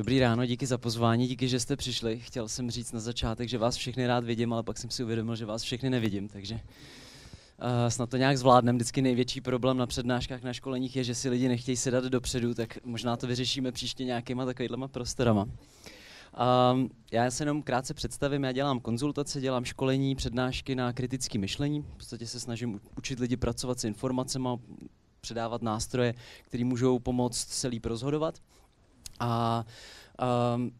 Dobrý ráno, díky za pozvání, díky, že jste přišli. Chtěl jsem říct na začátek, že vás všechny rád vidím, ale pak jsem si uvědomil, že vás všechny nevidím, takže uh, snad to nějak zvládnem. Vždycky největší problém na přednáškách, na školeních je, že si lidi nechtějí sedat dopředu, tak možná to vyřešíme příště nějakýma takovýhlema prostorama. Um, já se jenom krátce představím, já dělám konzultace, dělám školení, přednášky na kritické myšlení. V podstatě se snažím učit lidi pracovat s informacemi, předávat nástroje, které můžou pomoct se líp rozhodovat. A um,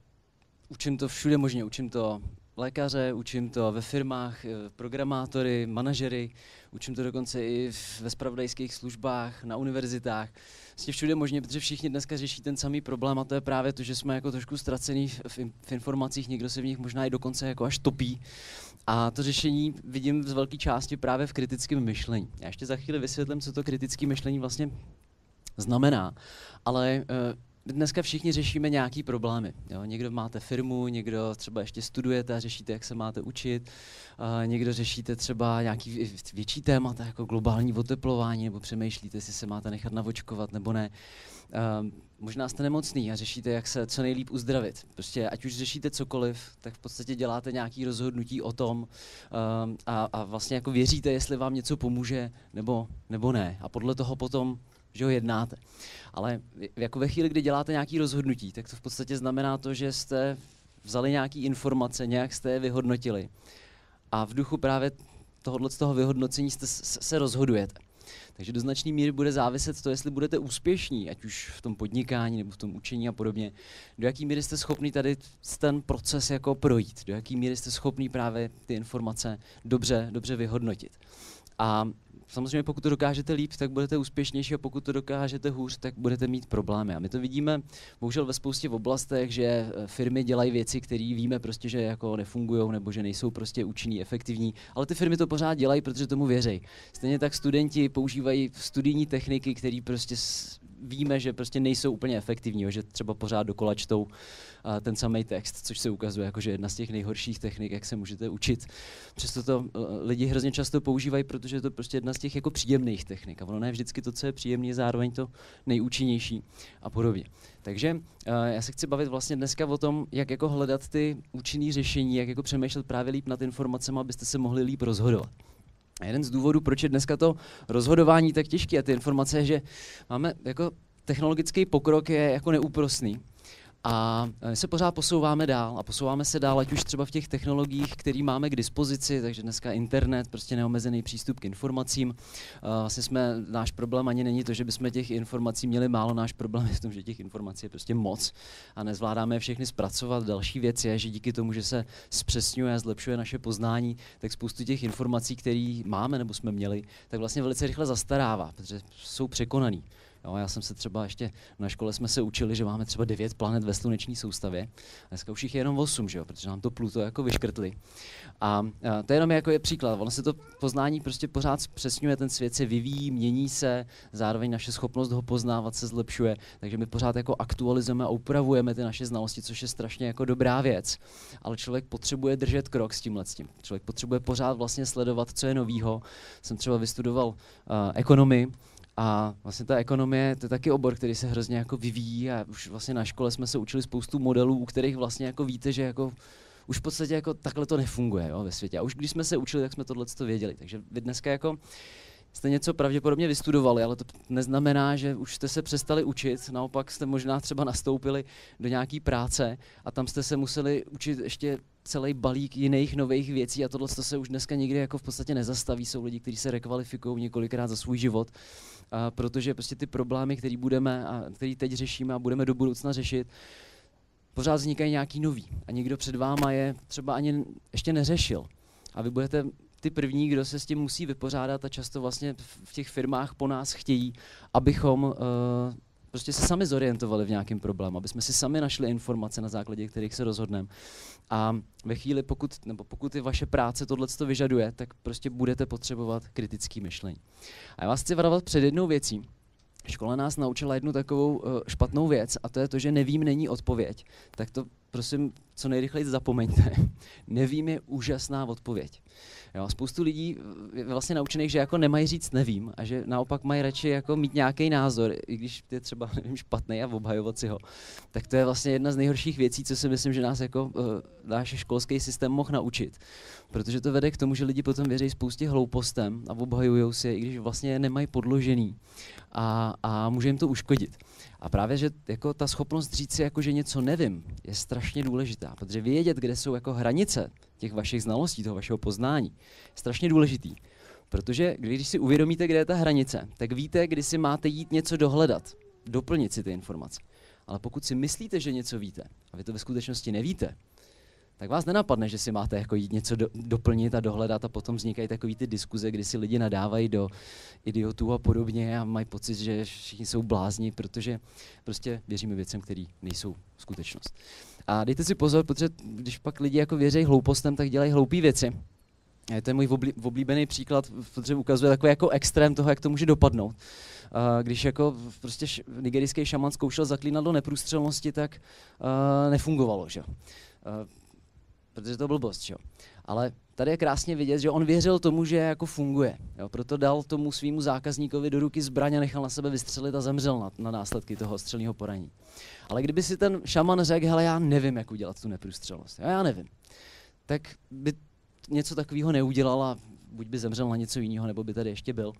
učím to všude možně, učím to lékaře, učím to ve firmách, eh, programátory, manažery, učím to dokonce i ve spravodajských službách, na univerzitách. Vlastně všude možně, protože všichni dneska řeší ten samý problém a to je právě to, že jsme jako trošku ztracení v, v informacích, někdo se v nich možná i dokonce jako až topí. A to řešení vidím z velké části právě v kritickém myšlení. Já ještě za chvíli vysvětlím, co to kritické myšlení vlastně znamená. Ale uh, dneska všichni řešíme nějaký problémy. Jo? Někdo máte firmu, někdo třeba ještě studujete a řešíte, jak se máte učit, uh, někdo řešíte třeba nějaký větší témata, jako globální oteplování, nebo přemýšlíte, jestli se máte nechat navočkovat nebo ne. Uh, možná jste nemocný a řešíte, jak se co nejlíp uzdravit. Prostě ať už řešíte cokoliv, tak v podstatě děláte nějaké rozhodnutí o tom uh, a, a vlastně jako věříte, jestli vám něco pomůže nebo, nebo ne. A podle toho potom že ho jednáte. Ale jako ve chvíli, kdy děláte nějaké rozhodnutí, tak to v podstatě znamená to, že jste vzali nějaké informace, nějak jste je vyhodnotili. A v duchu právě tohohle z toho vyhodnocení jste, se rozhodujete. Takže do značné míry bude záviset to, jestli budete úspěšní, ať už v tom podnikání nebo v tom učení a podobně, do jaký míry jste schopni tady ten proces jako projít, do jaký míry jste schopni právě ty informace dobře, dobře vyhodnotit. A samozřejmě pokud to dokážete líp, tak budete úspěšnější a pokud to dokážete hůř, tak budete mít problémy. A my to vidíme bohužel ve spoustě v oblastech, že eh, firmy dělají věci, které víme prostě, že jako nefungují nebo že nejsou prostě účinný, efektivní, ale ty firmy to pořád dělají, protože tomu věří. Stejně tak studenti používají studijní techniky, které prostě víme, že prostě nejsou úplně efektivní, že třeba pořád dokola čtou ten samý text, což se ukazuje jako že jedna z těch nejhorších technik, jak se můžete učit. Přesto to uh, lidi hrozně často používají, protože je to prostě jedna z těch jako příjemných technik. A ono ne vždycky to, co je příjemné, je zároveň to nejúčinnější a podobně. Takže uh, já se chci bavit vlastně dneska o tom, jak jako hledat ty účinné řešení, jak jako přemýšlet právě líp nad informacemi, abyste se mohli líp rozhodovat. A jeden z důvodů, proč je dneska to rozhodování tak těžké a ty informace, že máme jako technologický pokrok je jako neúprosný. A my se pořád posouváme dál a posouváme se dál, ať už třeba v těch technologiích, které máme k dispozici, takže dneska internet, prostě neomezený přístup k informacím. Vlastně jsme, náš problém ani není to, že bychom těch informací měli málo, náš problém je v tom, že těch informací je prostě moc a nezvládáme je všechny zpracovat. Další věc je, že díky tomu, že se zpřesňuje a zlepšuje naše poznání, tak spoustu těch informací, které máme nebo jsme měli, tak vlastně velice rychle zastarává, protože jsou překonaný. Jo, já jsem se třeba ještě na škole jsme se učili, že máme třeba devět planet ve sluneční soustavě. Dneska už jich je jenom osm, že jo, protože nám to Pluto jako vyškrtli. A, a to je jenom jako je příklad. Ono se to poznání prostě pořád přesňuje, ten svět se vyvíjí, mění se, zároveň naše schopnost ho poznávat se zlepšuje, takže my pořád jako aktualizujeme a upravujeme ty naše znalosti, což je strašně jako dobrá věc. Ale člověk potřebuje držet krok s tímhle. Tím. Člověk potřebuje pořád vlastně sledovat, co je novýho. Jsem třeba vystudoval uh, ekonomii, a vlastně ta ekonomie, to je taky obor, který se hrozně jako vyvíjí a už vlastně na škole jsme se učili spoustu modelů, u kterých vlastně jako víte, že jako už v podstatě jako takhle to nefunguje jo, ve světě. A už když jsme se učili, tak jsme tohle to věděli. Takže vy dneska jako jste něco pravděpodobně vystudovali, ale to neznamená, že už jste se přestali učit, naopak jste možná třeba nastoupili do nějaké práce a tam jste se museli učit ještě celý balík jiných nových věcí a tohle se už dneska nikdy jako v podstatě nezastaví. Jsou lidi, kteří se rekvalifikují několikrát za svůj život, a protože prostě ty problémy, které budeme a který teď řešíme a budeme do budoucna řešit, pořád vznikají nějaký nový a někdo před váma je třeba ani ještě neřešil. A vy budete ty první, kdo se s tím musí vypořádat a často vlastně v těch firmách po nás chtějí, abychom uh, prostě se sami zorientovali v nějakém problému, aby jsme si sami našli informace, na základě kterých se rozhodneme. A ve chvíli, pokud, nebo pokud je vaše práce tohle to vyžaduje, tak prostě budete potřebovat kritické myšlení. A já vás chci varovat před jednou věcí. Škola nás naučila jednu takovou uh, špatnou věc a to je to, že nevím není odpověď. Tak to prosím, co nejrychleji zapomeňte. Nevím je úžasná odpověď. Jo, spoustu lidí je vlastně naučených, že jako nemají říct nevím a že naopak mají radši jako mít nějaký názor, i když je třeba nevím, špatný a obhajovat si ho. Tak to je vlastně jedna z nejhorších věcí, co si myslím, že nás jako uh, náš školský systém mohl naučit. Protože to vede k tomu, že lidi potom věří spoustě hloupostem a obhajují si je, i když vlastně nemají podložený a, a může jim to uškodit. A právě, že jako ta schopnost říct si, jako, že něco nevím, je strašně důležitá, protože vědět, kde jsou jako hranice těch vašich znalostí, toho vašeho poznání, je strašně důležitý. Protože když si uvědomíte, kde je ta hranice, tak víte, kdy si máte jít něco dohledat, doplnit si ty informace. Ale pokud si myslíte, že něco víte, a vy to ve skutečnosti nevíte, tak vás nenapadne, že si máte jako jít něco do, doplnit a dohledat a potom vznikají takové ty diskuze, kdy si lidi nadávají do idiotů a podobně a mají pocit, že všichni jsou blázni, protože prostě věříme věcem, které nejsou skutečnost. A dejte si pozor, protože když pak lidi jako věří hloupostem, tak dělají hloupé věci. To je můj oblíbený příklad, protože ukazuje takový jako extrém toho, jak to může dopadnout. Když jako prostě nigerijský šaman zkoušel zaklínat do neprůstřelnosti, tak nefungovalo. Že? Protože to byl blbost, jo. Ale tady je krásně vidět, že on věřil tomu, že jako funguje. Jo. Proto dal tomu svýmu zákazníkovi do ruky zbraň a nechal na sebe vystřelit a zemřel na, na následky toho střelního poranění. Ale kdyby si ten šaman řekl, hele, já nevím, jak udělat tu neprůstřelnost, jo, já nevím, tak by něco takového neudělal a buď by zemřel na něco jiného, nebo by tady ještě byl.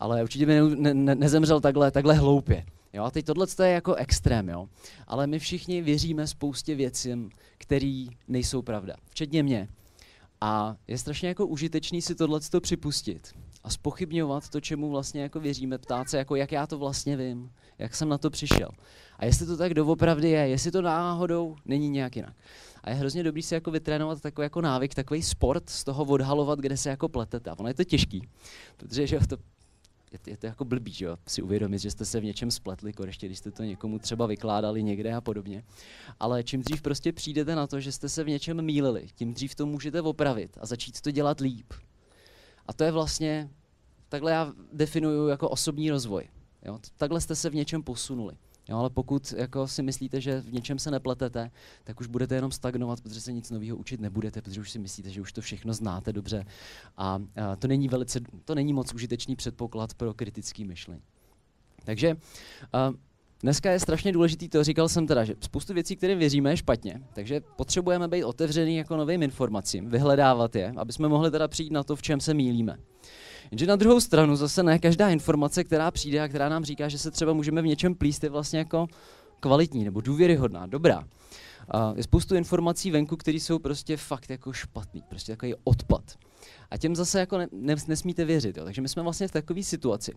Ale určitě by ne, ne, nezemřel takhle, takhle hloupě. Jo, a teď tohle je jako extrém, jo. Ale my všichni věříme spoustě věcem, které nejsou pravda, včetně mě. A je strašně jako užitečný si tohle připustit a spochybňovat to, čemu vlastně jako věříme, ptát se, jako jak já to vlastně vím, jak jsem na to přišel. A jestli to tak doopravdy je, jestli to náhodou není nějak jinak. A je hrozně dobrý si jako vytrénovat takový jako návyk, takový sport z toho odhalovat, kde se jako pletete. A ono je to těžký, protože že to je, je to jako blbý, že jo, si uvědomit, že jste se v něčem spletli, ještě když jste to někomu třeba vykládali někde a podobně. Ale čím dřív prostě přijdete na to, že jste se v něčem mýlili, tím dřív to můžete opravit a začít to dělat líp. A to je vlastně, takhle já definuju jako osobní rozvoj. Jo? Takhle jste se v něčem posunuli. Jo, ale pokud jako si myslíte, že v něčem se nepletete, tak už budete jenom stagnovat, protože se nic nového učit nebudete, protože už si myslíte, že už to všechno znáte dobře. A, a to, není velice, to není moc užitečný předpoklad pro kritický myšlení. Takže a, Dneska je strašně důležitý, to říkal jsem teda, že spoustu věcí, kterým věříme, je špatně, takže potřebujeme být otevřený jako novým informacím, vyhledávat je, aby jsme mohli teda přijít na to, v čem se mílíme. Jenže na druhou stranu zase ne každá informace, která přijde a která nám říká, že se třeba můžeme v něčem plíst, je vlastně jako kvalitní nebo důvěryhodná, dobrá. A je spoustu informací venku, které jsou prostě fakt jako špatný, prostě takový odpad. A těm zase jako ne, ne, nesmíte věřit. Jo. Takže my jsme vlastně v takové situaci,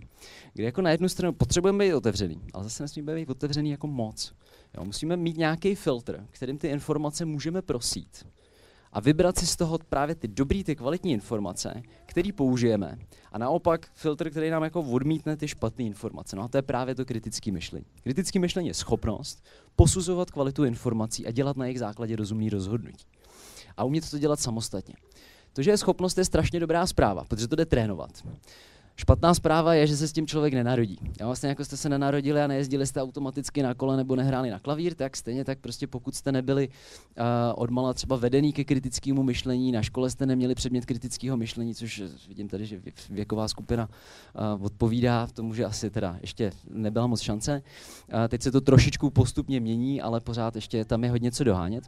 kdy jako na jednu stranu potřebujeme být otevřený, ale zase nesmíme být otevřený jako moc. Jo. Musíme mít nějaký filtr, kterým ty informace můžeme prosít a vybrat si z toho právě ty dobrý, ty kvalitní informace, který použijeme a naopak filtr, který nám jako odmítne ty špatné informace. No a to je právě to kritické myšlení. Kritické myšlení je schopnost posuzovat kvalitu informací a dělat na jejich základě rozumný rozhodnutí. A umět to dělat samostatně. To, že je schopnost, je strašně dobrá zpráva, protože to jde trénovat. Špatná zpráva je, že se s tím člověk nenarodí. Já vlastně jako jste se nenarodili a nejezdili jste automaticky na kole nebo nehráli na klavír, tak stejně tak prostě pokud jste nebyli uh, odmala třeba vedený ke kritickému myšlení, na škole jste neměli předmět kritického myšlení, což vidím tady, že věková skupina uh, odpovídá tomu, že asi teda ještě nebyla moc šance. Uh, teď se to trošičku postupně mění, ale pořád ještě tam je hodně co dohánět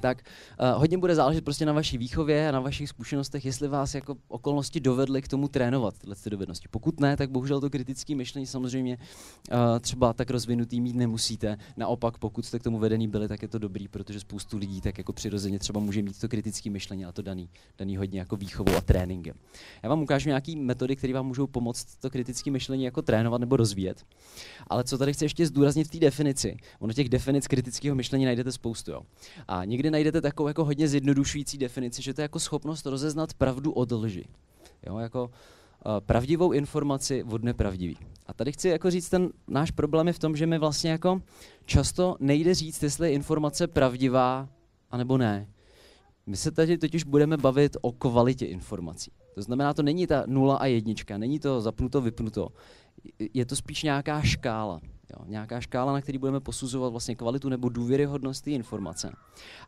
tak uh, hodně bude záležet prostě na vaší výchově a na vašich zkušenostech, jestli vás jako okolnosti dovedly k tomu trénovat tyhle ty dovednosti. Pokud ne, tak bohužel to kritické myšlení samozřejmě uh, třeba tak rozvinutý mít nemusíte. Naopak, pokud jste k tomu vedený byli, tak je to dobrý, protože spoustu lidí tak jako přirozeně třeba může mít to kritické myšlení a to daný, daný hodně jako výchovou a tréninkem. Já vám ukážu nějaké metody, které vám můžou pomoct to kritické myšlení jako trénovat nebo rozvíjet. Ale co tady chci ještě zdůraznit v té definici, ono těch definic kritického myšlení najdete spoustu. Jo. A někdy najdete takovou jako hodně zjednodušující definici, že to je jako schopnost rozeznat pravdu od lži. Jo, jako uh, pravdivou informaci od nepravdivý. A tady chci jako říct, ten náš problém je v tom, že mi vlastně jako často nejde říct, jestli je informace pravdivá, anebo ne. My se tady totiž budeme bavit o kvalitě informací. To znamená, to není ta nula a jednička, není to zapnuto, vypnuto. Je to spíš nějaká škála. Jo, nějaká škála, na který budeme posuzovat vlastně kvalitu nebo důvěryhodnost té informace.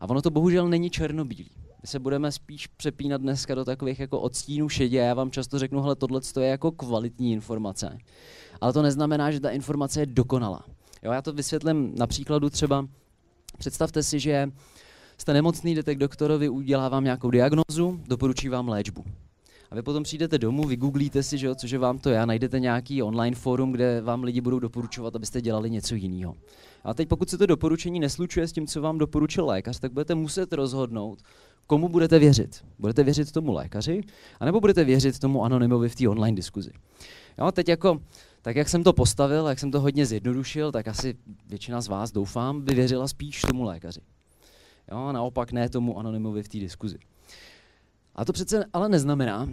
A ono to bohužel není černobílý. My se budeme spíš přepínat dneska do takových jako odstínů šedě. Já vám často řeknu, hele, tohle je jako kvalitní informace. Ale to neznamená, že ta informace je dokonalá. Jo, já to vysvětlím na příkladu třeba, představte si, že jste nemocný, jdete k doktorovi, udělá vám nějakou diagnozu, doporučí vám léčbu. A vy potom přijdete domů, vygooglíte si, že jo, cože vám to je, a najdete nějaký online forum, kde vám lidi budou doporučovat, abyste dělali něco jiného. A teď pokud se to doporučení neslučuje s tím, co vám doporučil lékař, tak budete muset rozhodnout, komu budete věřit. Budete věřit tomu lékaři, anebo budete věřit tomu anonymovi v té online diskuzi. Jo, teď jako, tak jak jsem to postavil, jak jsem to hodně zjednodušil, tak asi většina z vás, doufám, by věřila spíš tomu lékaři. Jo, a naopak ne tomu anonymovi v té diskuzi. A to přece ale neznamená,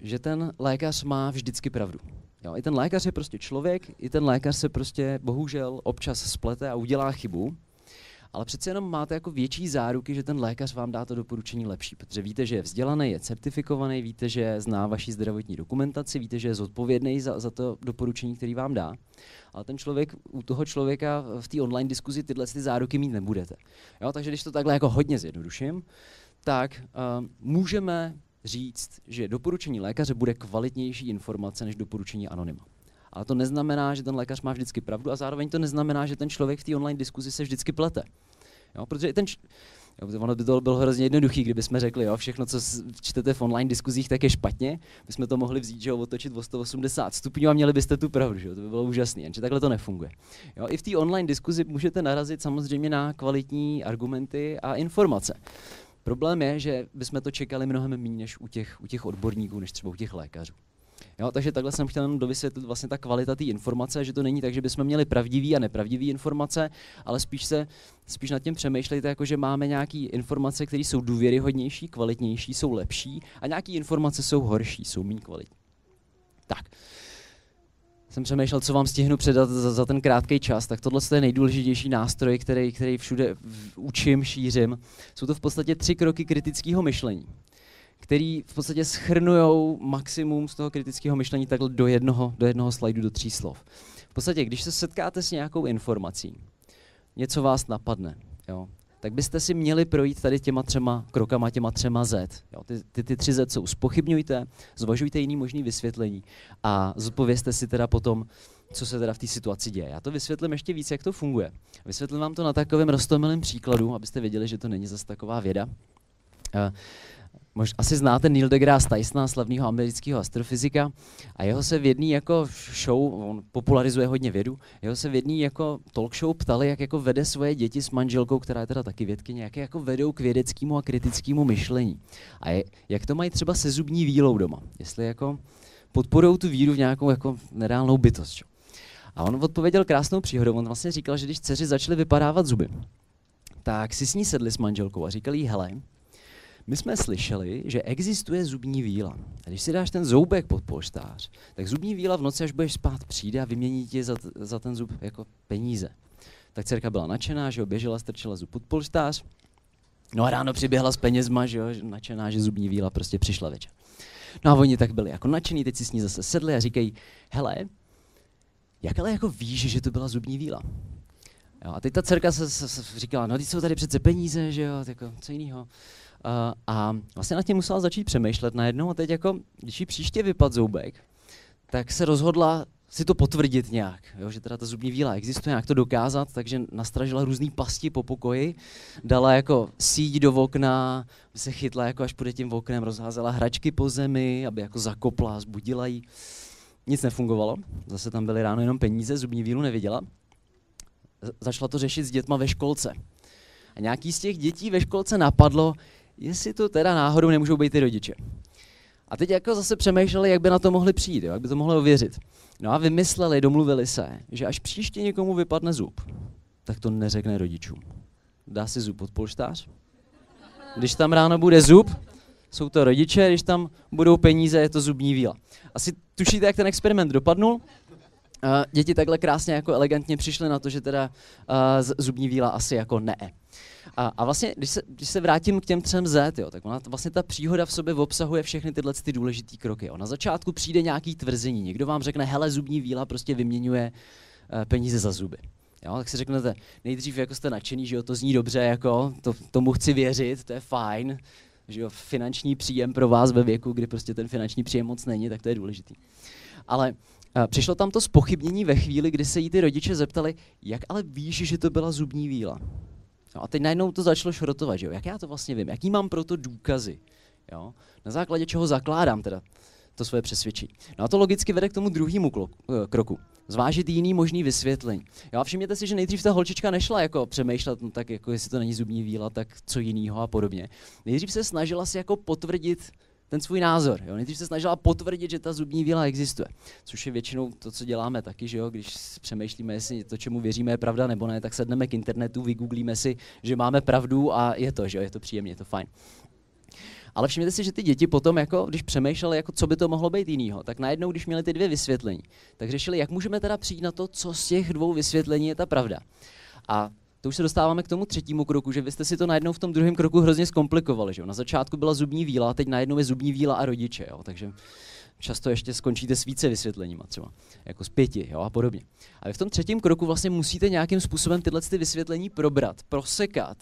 že ten lékař má vždycky pravdu. Jo, I ten lékař je prostě člověk, i ten lékař se prostě bohužel občas splete a udělá chybu, ale přece jenom máte jako větší záruky, že ten lékař vám dá to doporučení lepší, protože víte, že je vzdělaný, je certifikovaný, víte, že zná vaši zdravotní dokumentaci, víte, že je zodpovědný za, za to doporučení, který vám dá. Ale ten člověk, u toho člověka v té online diskuzi tyhle ty záruky mít nebudete. Jo, takže když to takhle jako hodně zjednoduším, tak uh, můžeme říct, že doporučení lékaře bude kvalitnější informace než doporučení anonyma. Ale to neznamená, že ten lékař má vždycky pravdu a zároveň to neznamená, že ten člověk v té online diskuzi se vždycky plete. Jo, protože i ten č- jo, ono by to bylo hrozně jednoduchý, kdyby jsme řekli, jo, všechno, co čtete v online diskuzích, tak je špatně. My jsme to mohli vzít, že jo, otočit o 180 stupňů a měli byste tu pravdu, že jo, to by bylo úžasné, jenže takhle to nefunguje. Jo, I v té online diskuzi můžete narazit samozřejmě na kvalitní argumenty a informace. Problém je, že bychom to čekali mnohem méně než u těch, u těch odborníků, než třeba u těch lékařů. Jo, takže takhle jsem chtěl jenom dovysvětlit vlastně ta kvalita té informace, že to není tak, že bychom měli pravdivý a nepravdivý informace, ale spíš se spíš nad tím přemýšlejte, jako že máme nějaké informace, které jsou důvěryhodnější, kvalitnější, jsou lepší a nějaké informace jsou horší, jsou méně kvalitní. Tak jsem přemýšlel, co vám stihnu předat za, za ten krátký čas, tak tohle je nejdůležitější nástroj, který, který všude učím, šířím. Jsou to v podstatě tři kroky kritického myšlení, který v podstatě schrnují maximum z toho kritického myšlení takhle do jednoho, do jednoho slajdu, do tří slov. V podstatě, když se setkáte s nějakou informací, něco vás napadne, jo, tak byste si měli projít tady těma třema krokama, těma třema Z. Jo, ty, ty, ty tři Z jsou spochybňujte, zvažujte jiný možný vysvětlení a zodpovězte si teda potom, co se teda v té situaci děje. Já to vysvětlím ještě víc, jak to funguje. Vysvětlím vám to na takovém rostomilém příkladu, abyste věděli, že to není zase taková věda. Uh, Mož, asi znáte Neil deGrasse Tysona, slavného amerického astrofyzika, a jeho se v jedné jako show, on popularizuje hodně vědu, jeho se v jedné jako talk show ptali, jak jako vede svoje děti s manželkou, která je teda taky vědkyně, jak jako vedou k vědeckému a kritickému myšlení. A je, jak to mají třeba se zubní výlou doma. Jestli jako podporují tu víru v nějakou jako nereálnou bytost. Čo? A on odpověděl krásnou příhodou. On vlastně říkal, že když dceři začaly vypadávat zuby, tak si s ní sedli s manželkou a říkali jí, hele, my jsme slyšeli, že existuje zubní víla. A když si dáš ten zoubek pod polštář, tak zubní víla v noci, až budeš spát, přijde a vymění ti za, za ten zub jako peníze. Tak dcerka byla nadšená, že oběžela, strčila zub pod polštář. No a ráno přiběhla s penězma, že jo, nadšená, že zubní víla prostě přišla večer. No a oni tak byli jako nadšený, teď si s ní zase sedli a říkají, hele, jak ale jako víš, že to byla zubní víla? Jo, a teď ta dcerka se, se, se říkala, no teď jsou tady přece peníze, že jo, jako, co jiného. Uh, a vlastně nad tím musela začít přemýšlet najednou a teď jako, když jí příště vypad zoubek, tak se rozhodla si to potvrdit nějak, jo, že teda ta zubní víla existuje, nějak to dokázat, takže nastražila různý pasti po pokoji, dala jako síť do okna, se chytla jako až půjde tím oknem, rozházela hračky po zemi, aby jako zakopla, zbudila jí. Nic nefungovalo, zase tam byly ráno jenom peníze, zubní vílu neviděla. Začala to řešit s dětma ve školce. A nějaký z těch dětí ve školce napadlo, jestli to teda náhodou nemůžou být ty rodiče. A teď jako zase přemýšleli, jak by na to mohli přijít, jo, jak by to mohli ověřit. No a vymysleli, domluvili se, že až příště někomu vypadne zub, tak to neřekne rodičům. Dá si zub pod polštář. Když tam ráno bude zub, jsou to rodiče, když tam budou peníze, je to zubní víla. Asi tušíte, jak ten experiment dopadnul? Děti takhle krásně jako elegantně přišly na to, že teda zubní víla asi jako ne. A, a vlastně, když se, když se vrátím k těm třem Z, jo, tak ona, vlastně ta příhoda v sobě obsahuje všechny tyhle ty důležité kroky. Jo. Na začátku přijde nějaký tvrzení, někdo vám řekne, hele, zubní víla prostě vyměňuje peníze za zuby. Jo, tak si řeknete, nejdřív jako jste nadšený, že jo, to zní dobře, jako to, tomu chci věřit, to je fajn, že jo, finanční příjem pro vás ve věku, kdy prostě ten finanční příjem moc není, tak to je důležitý. Ale uh, přišlo tam to spochybnění ve chvíli, kdy se jí ty rodiče zeptali, jak ale víš, že to byla zubní víla? No a teď najednou to začalo šrotovat, že jo? Jak já to vlastně vím? Jaký mám pro to důkazy? Jo? Na základě čeho zakládám teda to svoje přesvědčení. No a to logicky vede k tomu druhému eh, kroku. Zvážit jiný možný vysvětlení. Jo, a všimněte si, že nejdřív ta holčička nešla jako přemýšlet, no tak jako jestli to není zubní víla, tak co jiného a podobně. Nejdřív se snažila si jako potvrdit ten svůj názor. Jo? Nejdřív se snažila potvrdit, že ta zubní víla existuje. Což je většinou to, co děláme taky, že jo? když přemýšlíme, jestli to, čemu věříme, je pravda nebo ne, tak sedneme k internetu, vygooglíme si, že máme pravdu a je to, že jo? je to příjemně, je to fajn. Ale všimněte si, že ty děti potom, jako, když přemýšleli, jako, co by to mohlo být jinýho, tak najednou, když měli ty dvě vysvětlení, tak řešili, jak můžeme teda přijít na to, co z těch dvou vysvětlení je ta pravda. A to už se dostáváme k tomu třetímu kroku, že vy jste si to najednou v tom druhém kroku hrozně zkomplikovali. Že? Na začátku byla zubní víla, teď najednou je zubní víla a rodiče. Jo? Takže často ještě skončíte s více vysvětleníma třeba, jako z pěti jo, a podobně. A vy v tom třetím kroku vlastně musíte nějakým způsobem tyhle ty vysvětlení probrat, prosekat,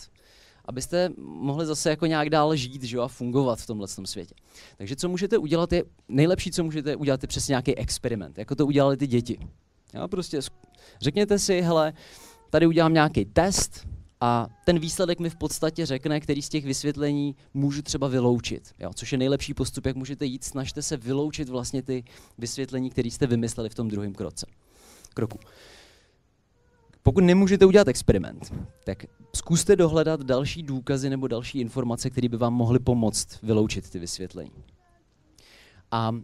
abyste mohli zase jako nějak dál žít že jo, a fungovat v tomhle světě. Takže co můžete udělat je, nejlepší, co můžete udělat je přesně nějaký experiment, jako to udělali ty děti. Jo, prostě řekněte si, hele, tady udělám nějaký test a ten výsledek mi v podstatě řekne, který z těch vysvětlení můžu třeba vyloučit. Jo? Což je nejlepší postup, jak můžete jít, snažte se vyloučit vlastně ty vysvětlení, které jste vymysleli v tom druhém kroce. kroku. Pokud nemůžete udělat experiment, tak zkuste dohledat další důkazy nebo další informace, které by vám mohly pomoct vyloučit ty vysvětlení. A uh,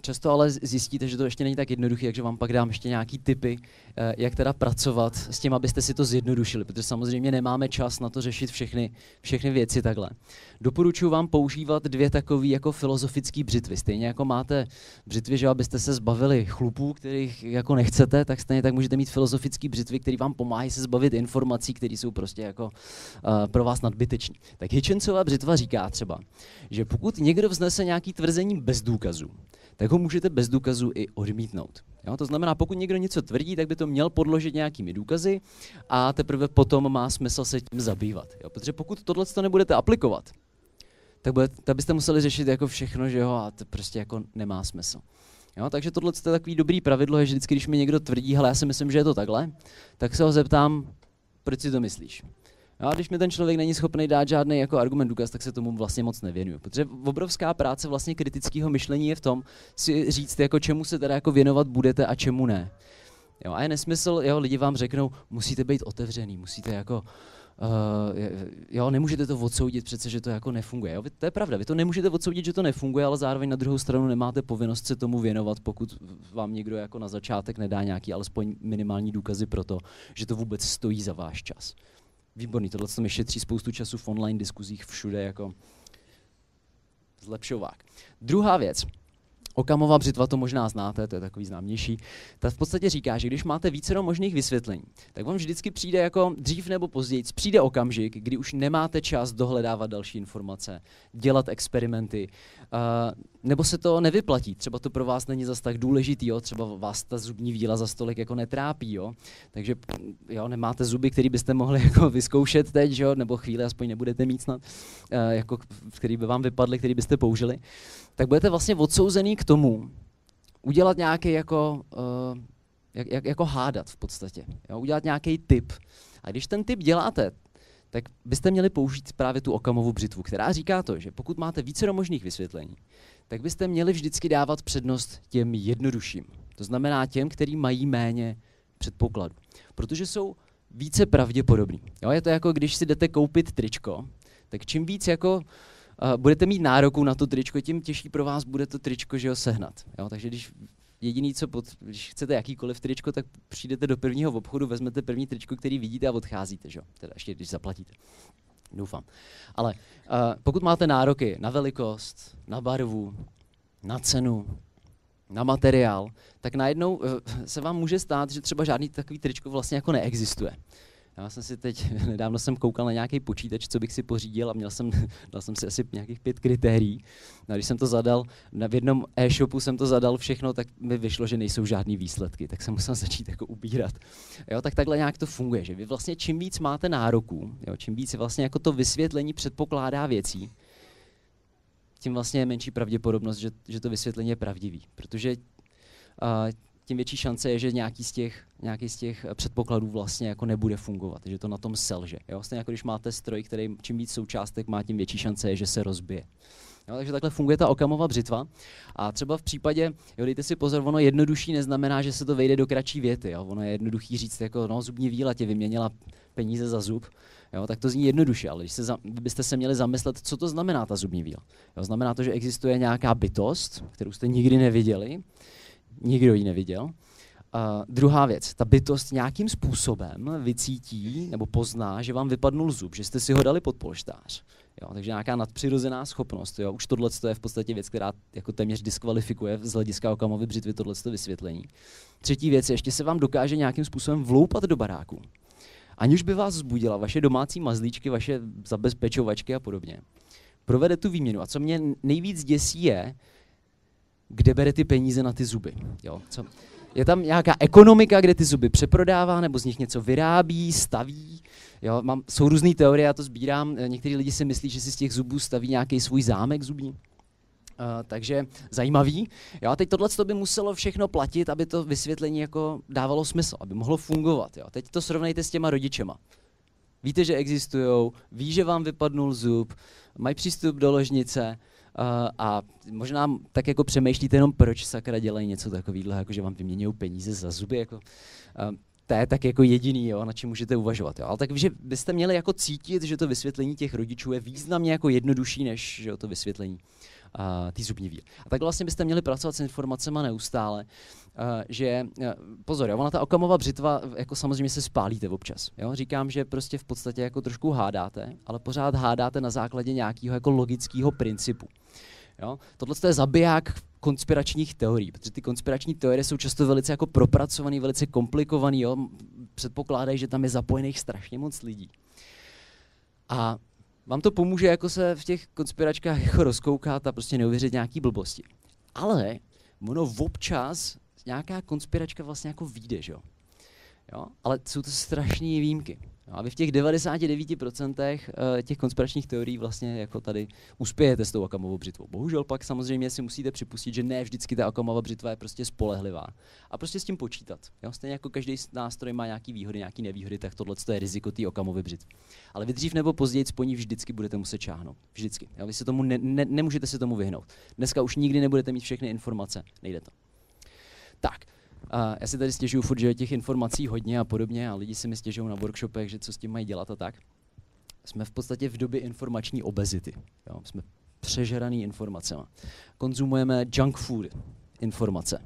často ale zjistíte, že to ještě není tak jednoduché, takže vám pak dám ještě nějaký tipy, uh, jak teda pracovat s tím, abyste si to zjednodušili, protože samozřejmě nemáme čas na to řešit všechny, všechny věci takhle. Doporučuji vám používat dvě takové jako filozofické břitvy. Stejně jako máte břitvy, že abyste se zbavili chlupů, kterých jako nechcete, tak stejně tak můžete mít filozofické břitvy, které vám pomáhají se zbavit informací, které jsou prostě jako uh, pro vás nadbytečné. Tak Hitchensova břitva říká třeba, že pokud někdo vznese nějaký tvrzení bez důkazů, tak ho můžete bez důkazu i odmítnout. Jo? To znamená, pokud někdo něco tvrdí, tak by to měl podložit nějakými důkazy a teprve potom má smysl se tím zabývat. Jo? Protože pokud tohle nebudete aplikovat, tak, bude, tak byste museli řešit jako všechno, že jo, a to prostě jako nemá smysl. Jo, takže tohle je takový dobrý pravidlo, že vždycky, když mi někdo tvrdí, hele, já si myslím, že je to takhle, tak se ho zeptám, proč si to myslíš. Jo, a když mi ten člověk není schopný dát žádný jako argument důkaz, tak se tomu vlastně moc nevěnuju. Protože obrovská práce vlastně kritického myšlení je v tom si říct, jako čemu se teda jako věnovat budete a čemu ne. Jo, a je nesmysl, jo, lidi vám řeknou, musíte být otevřený, musíte jako Uh, jo, nemůžete to odsoudit přece, že to jako nefunguje. Jo? To je pravda, vy to nemůžete odsoudit, že to nefunguje, ale zároveň na druhou stranu nemáte povinnost se tomu věnovat, pokud vám někdo jako na začátek nedá nějaký alespoň minimální důkazy pro to, že to vůbec stojí za váš čas. Výborný, tohle mi šetří spoustu času v online diskuzích všude jako zlepšovák. Druhá věc, Okamova břitva to možná znáte, to je takový známější. Ta v podstatě říká, že když máte více možných vysvětlení, tak vám vždycky přijde jako dřív nebo později, přijde okamžik, kdy už nemáte čas dohledávat další informace, dělat experimenty, nebo se to nevyplatí. Třeba to pro vás není zas tak důležitý, jo? třeba vás ta zubní víla za stolik jako netrápí, jo? takže jo, nemáte zuby, který byste mohli jako vyzkoušet teď, jo? nebo chvíli aspoň nebudete mít snad, uh, jako, který by vám vypadly, který byste použili tak budete vlastně odsouzený k tomu, udělat nějaký jako, uh, jak, jak, jako hádat v podstatě. Jo? Udělat nějaký typ. A když ten typ děláte, tak byste měli použít právě tu okamovou břitvu, která říká to, že pokud máte více možných vysvětlení, tak byste měli vždycky dávat přednost těm jednodušším. To znamená těm, který mají méně předpokladu. Protože jsou více pravděpodobný. Jo, je to jako když si jdete koupit tričko, tak čím víc jako uh, budete mít nároku na to tričko, tím těžší pro vás bude to tričko že ho sehnat. Jo? Takže když jediný, co pod, když chcete jakýkoliv tričko, tak přijdete do prvního obchodu, vezmete první tričko, který vidíte a odcházíte, že? teda ještě když zaplatíte. Doufám. Ale uh, pokud máte nároky na velikost, na barvu, na cenu, na materiál, tak najednou uh, se vám může stát, že třeba žádný takový tričko vlastně jako neexistuje. Já jsem si teď, nedávno jsem koukal na nějaký počítač, co bych si pořídil a měl jsem, dal jsem si asi nějakých pět kritérií. No, když jsem to zadal, na v jednom e-shopu jsem to zadal všechno, tak mi vyšlo, že nejsou žádné výsledky, tak jsem musel začít jako ubírat. Jo, tak takhle nějak to funguje, že vy vlastně čím víc máte nároků, jo, čím víc vlastně jako to vysvětlení předpokládá věcí, tím vlastně je menší pravděpodobnost, že, že to vysvětlení je pravdivý. Protože uh, tím větší šance je, že nějaký z těch, nějaký z těch předpokladů vlastně jako nebude fungovat, že to na tom selže. Jo? Vlastně jako když máte stroj, který čím víc součástek má, tím větší šance je, že se rozbije. Jo, takže takhle funguje ta okamova břitva. A třeba v případě, jo, dejte si pozor, ono jednodušší neznamená, že se to vejde do kratší věty. Jo. Ono je jednoduchý říct, jako no, zubní víla tě vyměnila peníze za zub. Jo, tak to zní jednoduše, ale když se za, byste se měli zamyslet, co to znamená ta zubní víla. Jo, znamená to, že existuje nějaká bytost, kterou jste nikdy neviděli, nikdo ji neviděl. Uh, druhá věc, ta bytost nějakým způsobem vycítí nebo pozná, že vám vypadnul zub, že jste si ho dali pod polštář. Jo, takže nějaká nadpřirozená schopnost. Jo. Už tohle je v podstatě věc, která jako téměř diskvalifikuje z hlediska okamovy břitvy tohle vysvětlení. Třetí věc je, ještě se vám dokáže nějakým způsobem vloupat do baráku. Aniž by vás zbudila vaše domácí mazlíčky, vaše zabezpečovačky a podobně. Provede tu výměnu. A co mě nejvíc děsí je, kde bere ty peníze na ty zuby. Jo? Co? Je tam nějaká ekonomika, kde ty zuby přeprodává, nebo z nich něco vyrábí, staví. Jo? Mám, jsou různé teorie, já to sbírám. Někteří lidi si myslí, že si z těch zubů staví nějaký svůj zámek zubí. Uh, takže zajímavý. Jo, a teď tohle by muselo všechno platit, aby to vysvětlení jako dávalo smysl, aby mohlo fungovat. Jo. Teď to srovnejte s těma rodičema. Víte, že existují, ví, že vám vypadnul zub, mají přístup do ložnice, a možná tak jako přemýšlíte jenom, proč sakra dělají něco takového, jako že vám vyměňují peníze za zuby. Jako, uh, to je tak jako jediný, jo, na čem můžete uvažovat. Jo. Ale takže byste měli jako cítit, že to vysvětlení těch rodičů je významně jako jednodušší než že to vysvětlení uh, ty zubní víry. A tak vlastně byste měli pracovat s informacemi neustále, uh, že, uh, pozor, jo, ona ta okamová břitva, jako samozřejmě se spálíte občas. Jo. Říkám, že prostě v podstatě jako trošku hádáte, ale pořád hádáte na základě nějakého jako logického principu. Jo? Tohle je zabiják konspiračních teorií, protože ty konspirační teorie jsou často velice jako propracované, velice komplikované. Jo? Předpokládají, že tam je zapojených strašně moc lidí. A vám to pomůže jako se v těch konspiračkách jako rozkoukat a prostě neuvěřit nějaký blbosti. Ale ono občas nějaká konspiračka vlastně jako vyjde, že jo? jo? Ale jsou to strašné výjimky. No a vy v těch 99% eh, těch konspiračních teorií vlastně jako tady uspějete s tou akamovou břitvou. Bohužel pak samozřejmě si musíte připustit, že ne vždycky ta akamová břitva je prostě spolehlivá. A prostě s tím počítat. Jo? Stejně jako každý nástroj má nějaký výhody, nějaký nevýhody, tak tohle je riziko té okamové břitvy. Ale vy dřív nebo později po ní vždycky budete muset čáhnout. Vždycky. Jo? Vy se tomu ne, ne, nemůžete se tomu vyhnout. Dneska už nikdy nebudete mít všechny informace. Nejde to. Tak, a já si tady stěžuju furt, že je těch informací hodně a podobně a lidi si mi stěžují na workshopech, že co s tím mají dělat a tak. Jsme v podstatě v době informační obezity. Jo? Jsme přežraný informacemi. Konzumujeme junk food informace.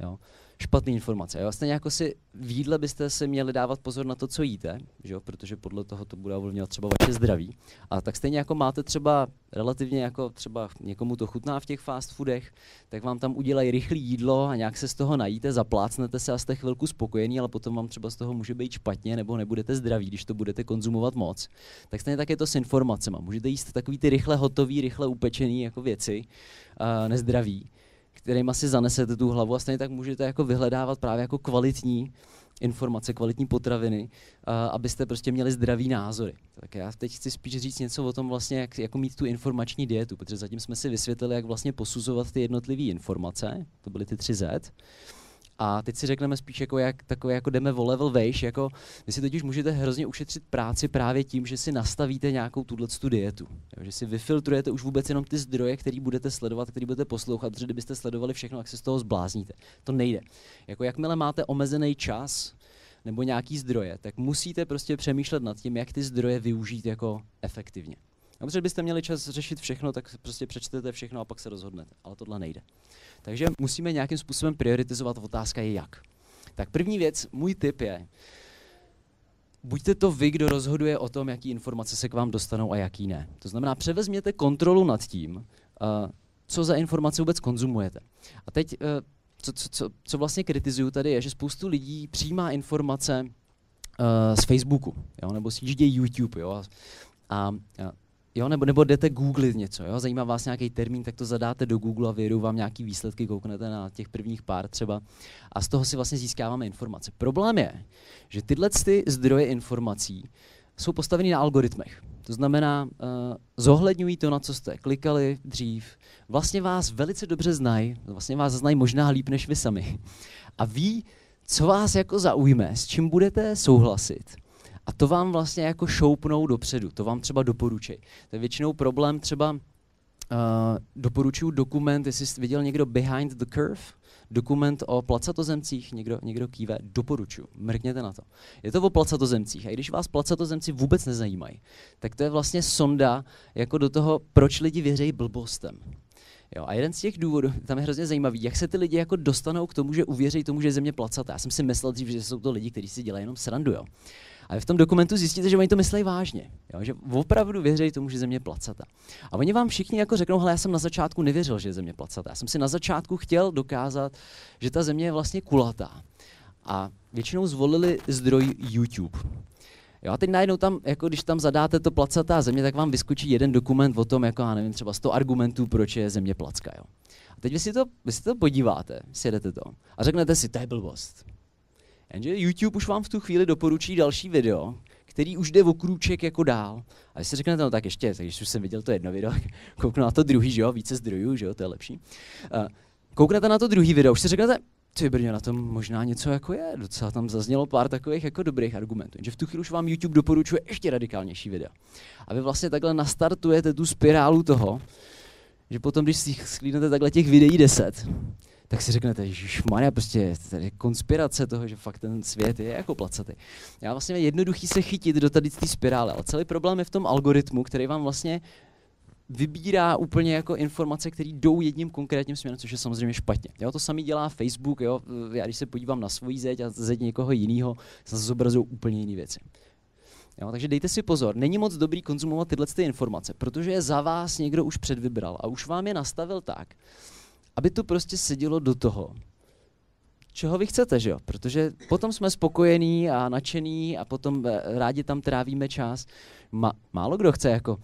Jo? Špatné informace. Jo? Stejně jako si v jídle byste se měli dávat pozor na to, co jíte, že jo? protože podle toho to bude ovlivňovat třeba vaše zdraví. A tak stejně jako máte třeba relativně jako třeba někomu to chutná v těch fast foodech, tak vám tam udělají rychlé jídlo a nějak se z toho najíte, zaplácnete se a jste chvilku spokojení, ale potom vám třeba z toho může být špatně nebo nebudete zdraví, když to budete konzumovat moc. Tak stejně tak je to s informacemi. Můžete jíst takový ty rychle hotový, rychle upečený jako věci, uh, nezdraví kterým si zanesete tu hlavu a stejně tak můžete jako vyhledávat právě jako kvalitní informace, kvalitní potraviny, uh, abyste prostě měli zdravý názory. Tak já teď chci spíš říct něco o tom vlastně, jak jako mít tu informační dietu, protože zatím jsme si vysvětlili, jak vlastně posuzovat ty jednotlivé informace, to byly ty tři Z, a teď si řekneme spíš, jako jak takové, jako jdeme o level vejš, jako vy si totiž můžete hrozně ušetřit práci právě tím, že si nastavíte nějakou tuhle dietu. Jo, že si vyfiltrujete už vůbec jenom ty zdroje, které budete sledovat, které budete poslouchat, protože kdybyste sledovali všechno, tak se z toho zblázníte. To nejde. Jako jakmile máte omezený čas, nebo nějaký zdroje, tak musíte prostě přemýšlet nad tím, jak ty zdroje využít jako efektivně. Protože byste měli čas řešit všechno, tak prostě přečtete všechno a pak se rozhodnete. Ale tohle nejde. Takže musíme nějakým způsobem prioritizovat. Otázka je jak. Tak první věc, můj tip je, buďte to vy, kdo rozhoduje o tom, jaký informace se k vám dostanou a jaký ne. To znamená, převezměte kontrolu nad tím, uh, co za informace vůbec konzumujete. A teď, uh, co, co, co, co vlastně kritizuju tady, je, že spoustu lidí přijímá informace z Facebooku, jo, nebo si YouTube, jo, a, a Jo, nebo, nebo jdete googlit něco, jo? zajímá vás nějaký termín, tak to zadáte do Google a vyjedou vám nějaký výsledky, kouknete na těch prvních pár třeba a z toho si vlastně získáváme informace. Problém je, že tyhle ty zdroje informací jsou postaveny na algoritmech. To znamená, uh, zohledňují to, na co jste klikali dřív. Vlastně vás velice dobře znají, vlastně vás znají možná líp než vy sami. A ví, co vás jako zaujme, s čím budete souhlasit a to vám vlastně jako šoupnou dopředu, to vám třeba doporučej. To je většinou problém třeba, uh, doporučuju dokument, jestli jste viděl někdo Behind the Curve, dokument o placatozemcích, někdo, někdo kýve, doporučuji, mrkněte na to. Je to o placatozemcích a i když vás placatozemci vůbec nezajímají, tak to je vlastně sonda jako do toho, proč lidi věří blbostem. Jo, a jeden z těch důvodů, tam je hrozně zajímavý, jak se ty lidi jako dostanou k tomu, že uvěří tomu, že je země placatá. Já jsem si myslel dřív, že jsou to lidi, kteří si dělají jenom srandu. Jo. Ale v tom dokumentu zjistíte, že oni to myslí vážně, jo? že opravdu věří tomu, že země je placata. A oni vám všichni jako řeknou, hele, já jsem na začátku nevěřil, že je země placata. Já jsem si na začátku chtěl dokázat, že ta země je vlastně kulatá. A většinou zvolili zdroj YouTube. Jo, a teď najednou tam, jako když tam zadáte to placatá země, tak vám vyskočí jeden dokument o tom, jako já nevím, třeba 100 argumentů, proč je země placka. Jo. A teď vy si to, vy si to podíváte, sjedete to a řeknete si, to je blbost. Jenže YouTube už vám v tu chvíli doporučí další video, který už jde o krůček jako dál. A když si řeknete, no tak ještě, tak když už jsem viděl to jedno video, kouknu na to druhý, že jo, více zdrojů, že jo, to je lepší. Uh, kouknete na to druhý video, už si řeknete, ty brně, na tom možná něco jako je, docela tam zaznělo pár takových jako dobrých argumentů. Že v tu chvíli už vám YouTube doporučuje ještě radikálnější videa. A vy vlastně takhle nastartujete tu spirálu toho, že potom, když si sklídnete takhle těch videí 10, tak si řeknete, že Maria, prostě tady konspirace toho, že fakt ten svět je jako placatý. Já vlastně jednoduchý se chytit do tady té spirály, ale celý problém je v tom algoritmu, který vám vlastně vybírá úplně jako informace, které jdou jedním konkrétním směrem, což je samozřejmě špatně. Jo, to samý dělá Facebook, jo. Já když se podívám na svoji zeď a zeď někoho jiného, se zobrazují úplně jiné věci. Jo, takže dejte si pozor, není moc dobrý konzumovat tyhle ty informace, protože je za vás někdo už předvybral a už vám je nastavil tak, aby to prostě sedělo do toho, čeho vy chcete, že jo? Protože potom jsme spokojení a nadšení a potom eh, rádi tam trávíme čas. Ma, málo kdo chce jako uh,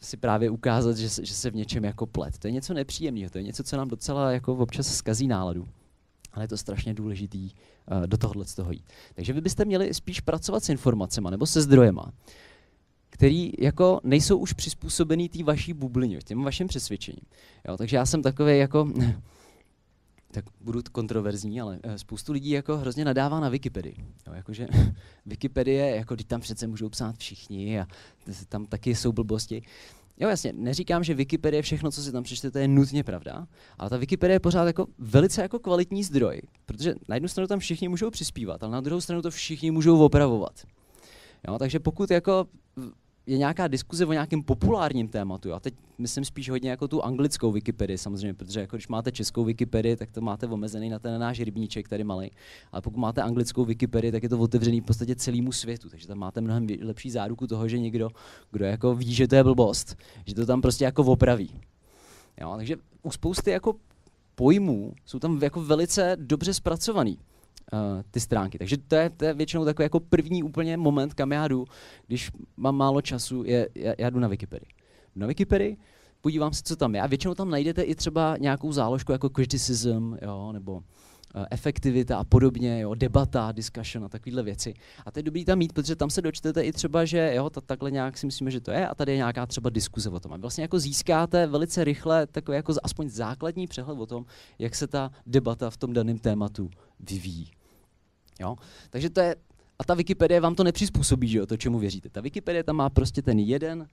si právě ukázat, že, že se v něčem jako plet. To je něco nepříjemného, to je něco, co nám docela jako občas zkazí náladu. Ale je to strašně důležitý uh, do tohohle z toho jít. Takže vy byste měli spíš pracovat s informacemi nebo se zdrojema, který jako nejsou už přizpůsobený té vaší bublině, těm vašim přesvědčením. Jo, takže já jsem takový jako, tak budu kontroverzní, ale eh, spoustu lidí jako hrozně nadává na Wikipedii. Jo, jakože Wikipedie, jako když tam přece můžou psát všichni a tam taky jsou blbosti. Jo, jasně, neříkám, že Wikipedie všechno, co si tam přečtete, je nutně pravda, ale ta Wikipedie je pořád jako velice jako kvalitní zdroj, protože na jednu stranu tam všichni můžou přispívat, ale na druhou stranu to všichni můžou opravovat. Jo, takže pokud jako je nějaká diskuze o nějakém populárním tématu. A teď myslím spíš hodně jako tu anglickou Wikipedii samozřejmě, protože jako když máte českou Wikipedii, tak to máte omezený na ten náš rybníček tady malý. Ale pokud máte anglickou Wikipedii, tak je to otevřený v podstatě celému světu. Takže tam máte mnohem lepší záruku toho, že někdo, kdo jako ví, že to je blbost, že to tam prostě jako opraví. Jo, takže u spousty jako pojmů jsou tam jako velice dobře zpracovaný uh, ty stránky. Takže to je, to je většinou takový jako první úplně moment, kam já jdu, když mám málo času, je, já, já jdu na Wikipedii. Na Wikipedii, podívám se, co tam je. A většinou tam najdete i třeba nějakou záložku jako criticism, jo, nebo efektivita a podobně, jo, debata, discussion a takovéhle věci. A to je dobrý tam mít, protože tam se dočtete i třeba, že jo, takhle nějak si myslíme, že to je, a tady je nějaká třeba diskuze o tom. A vlastně jako získáte velice rychle takový jako aspoň základní přehled o tom, jak se ta debata v tom daném tématu vyvíjí. Jo? Takže to je, a ta Wikipedie vám to nepřizpůsobí, že jo, to, čemu věříte. Ta Wikipedie tam má prostě ten jeden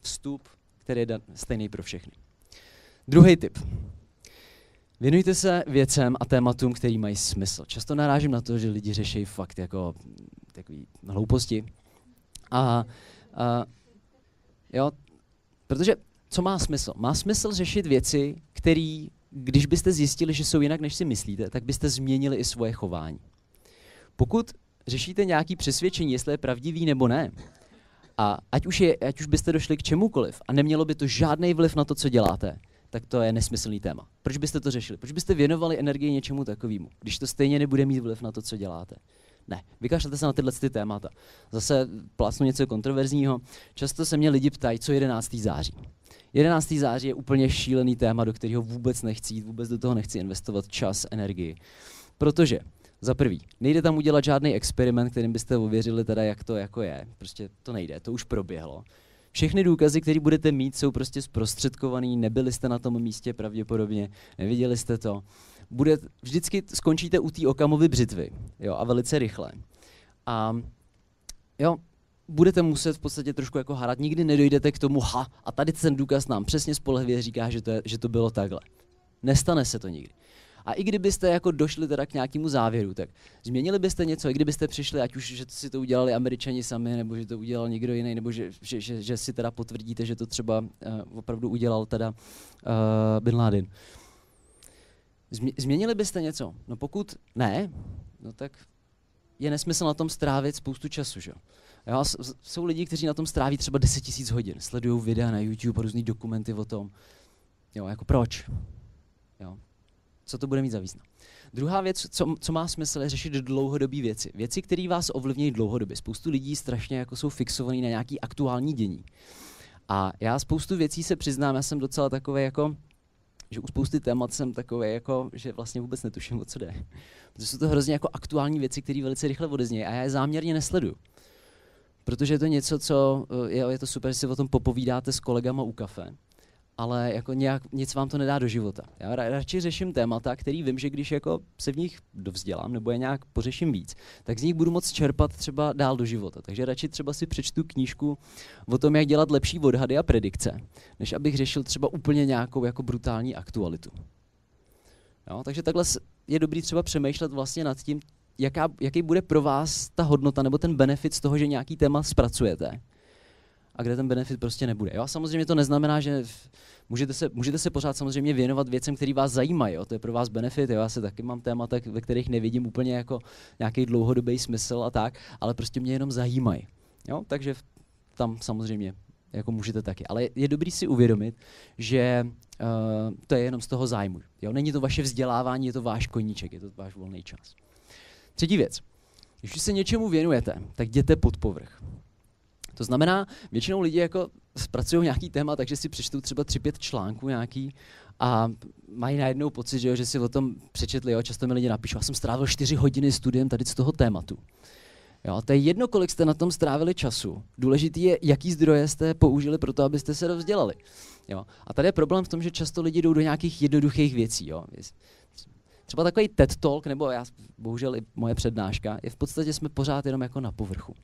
vstup, který je stejný pro všechny. Druhý tip. Věnujte se věcem a tématům, který mají smysl. Často narážím na to, že lidi řeší fakt jako takový hlouposti. A, a jo, protože co má smysl? Má smysl řešit věci, které, když byste zjistili, že jsou jinak, než si myslíte, tak byste změnili i svoje chování. Pokud řešíte nějaké přesvědčení, jestli je pravdivý nebo ne, a ať už, je, ať už byste došli k čemukoliv a nemělo by to žádný vliv na to, co děláte, tak to je nesmyslný téma. Proč byste to řešili? Proč byste věnovali energii něčemu takovému, když to stejně nebude mít vliv na to, co děláte? Ne, vykašlete se na tyhle ty témata. Zase plácnu něco kontroverzního. Často se mě lidi ptají, co 11. září. 11. září je úplně šílený téma, do kterého vůbec nechci jít, vůbec do toho nechci investovat čas, energii. Protože za prvý, nejde tam udělat žádný experiment, kterým byste ověřili teda, jak to jako je. Prostě to nejde, to už proběhlo. Všechny důkazy, které budete mít, jsou prostě zprostředkovaný, nebyli jste na tom místě pravděpodobně, neviděli jste to. Bude, vždycky skončíte u té okamovy břitvy, jo, a velice rychle. A jo, budete muset v podstatě trošku jako harat, nikdy nedojdete k tomu, ha, a tady ten důkaz nám přesně spolehlivě říká, že to, je, že to bylo takhle. Nestane se to nikdy. A i kdybyste jako došli teda k nějakému závěru, tak změnili byste něco, i kdybyste přišli, ať už, že si to udělali američani sami, nebo že to udělal někdo jiný, nebo že, že, že, že si teda potvrdíte, že to třeba uh, opravdu udělal teda uh, Bin Laden. Změnili byste něco? No pokud ne, no tak je nesmysl na tom strávit spoustu času, že? Jo, jsou lidi, kteří na tom stráví třeba 10 000 hodin, sledují videa na YouTube, různý dokumenty o tom. Jo, jako proč? Jo co to bude mít za význam. Druhá věc, co, co má smysl, je řešit dlouhodobé věci. Věci, které vás ovlivňují dlouhodobě. Spoustu lidí strašně jako jsou fixovaní na nějaký aktuální dění. A já spoustu věcí se přiznám, já jsem docela takový jako, že u spousty témat jsem takový jako, že vlastně vůbec netuším, o co jde. Protože jsou to hrozně jako aktuální věci, které velice rychle odeznějí a já je záměrně nesleduju. Protože je to něco, co, je, je to super, že si o tom popovídáte s kolegama u kafe, ale jako nějak, nic vám to nedá do života. Já radši řeším témata, který vím, že když jako se v nich dovzdělám nebo je nějak pořeším víc, tak z nich budu moct čerpat třeba dál do života. Takže radši třeba si přečtu knížku o tom, jak dělat lepší odhady a predikce, než abych řešil třeba úplně nějakou jako brutální aktualitu. Jo, takže takhle je dobrý třeba přemýšlet vlastně nad tím, jaká, jaký bude pro vás ta hodnota nebo ten benefit z toho, že nějaký téma zpracujete a kde ten benefit prostě nebude. Jo? A samozřejmě to neznamená, že můžete se, můžete se pořád samozřejmě věnovat věcem, které vás zajímají. Jo? To je pro vás benefit. Jo? Já se taky mám témata, ve kterých nevidím úplně jako nějaký dlouhodobý smysl a tak, ale prostě mě jenom zajímají. Jo? Takže tam samozřejmě jako můžete taky. Ale je dobrý si uvědomit, že uh, to je jenom z toho zájmu. Jo? Není to vaše vzdělávání, je to váš koníček, je to váš volný čas. Třetí věc. Když se něčemu věnujete, tak jděte pod povrch. To znamená, většinou lidi jako zpracují nějaký téma, takže si přečtou třeba tři, pět článků nějaký a mají najednou pocit, že, jo, že si o tom přečetli. Jo. Často mi lidi napíšou, já jsem strávil čtyři hodiny studiem tady z toho tématu. Jo, to je jedno, kolik jste na tom strávili času. Důležitý je, jaký zdroje jste použili pro to, abyste se dovzdělali. Jo. A tady je problém v tom, že často lidi jdou do nějakých jednoduchých věcí. Jo. Třeba takový TED Talk, nebo já, bohužel i moje přednáška, je v podstatě jsme pořád jenom jako na povrchu.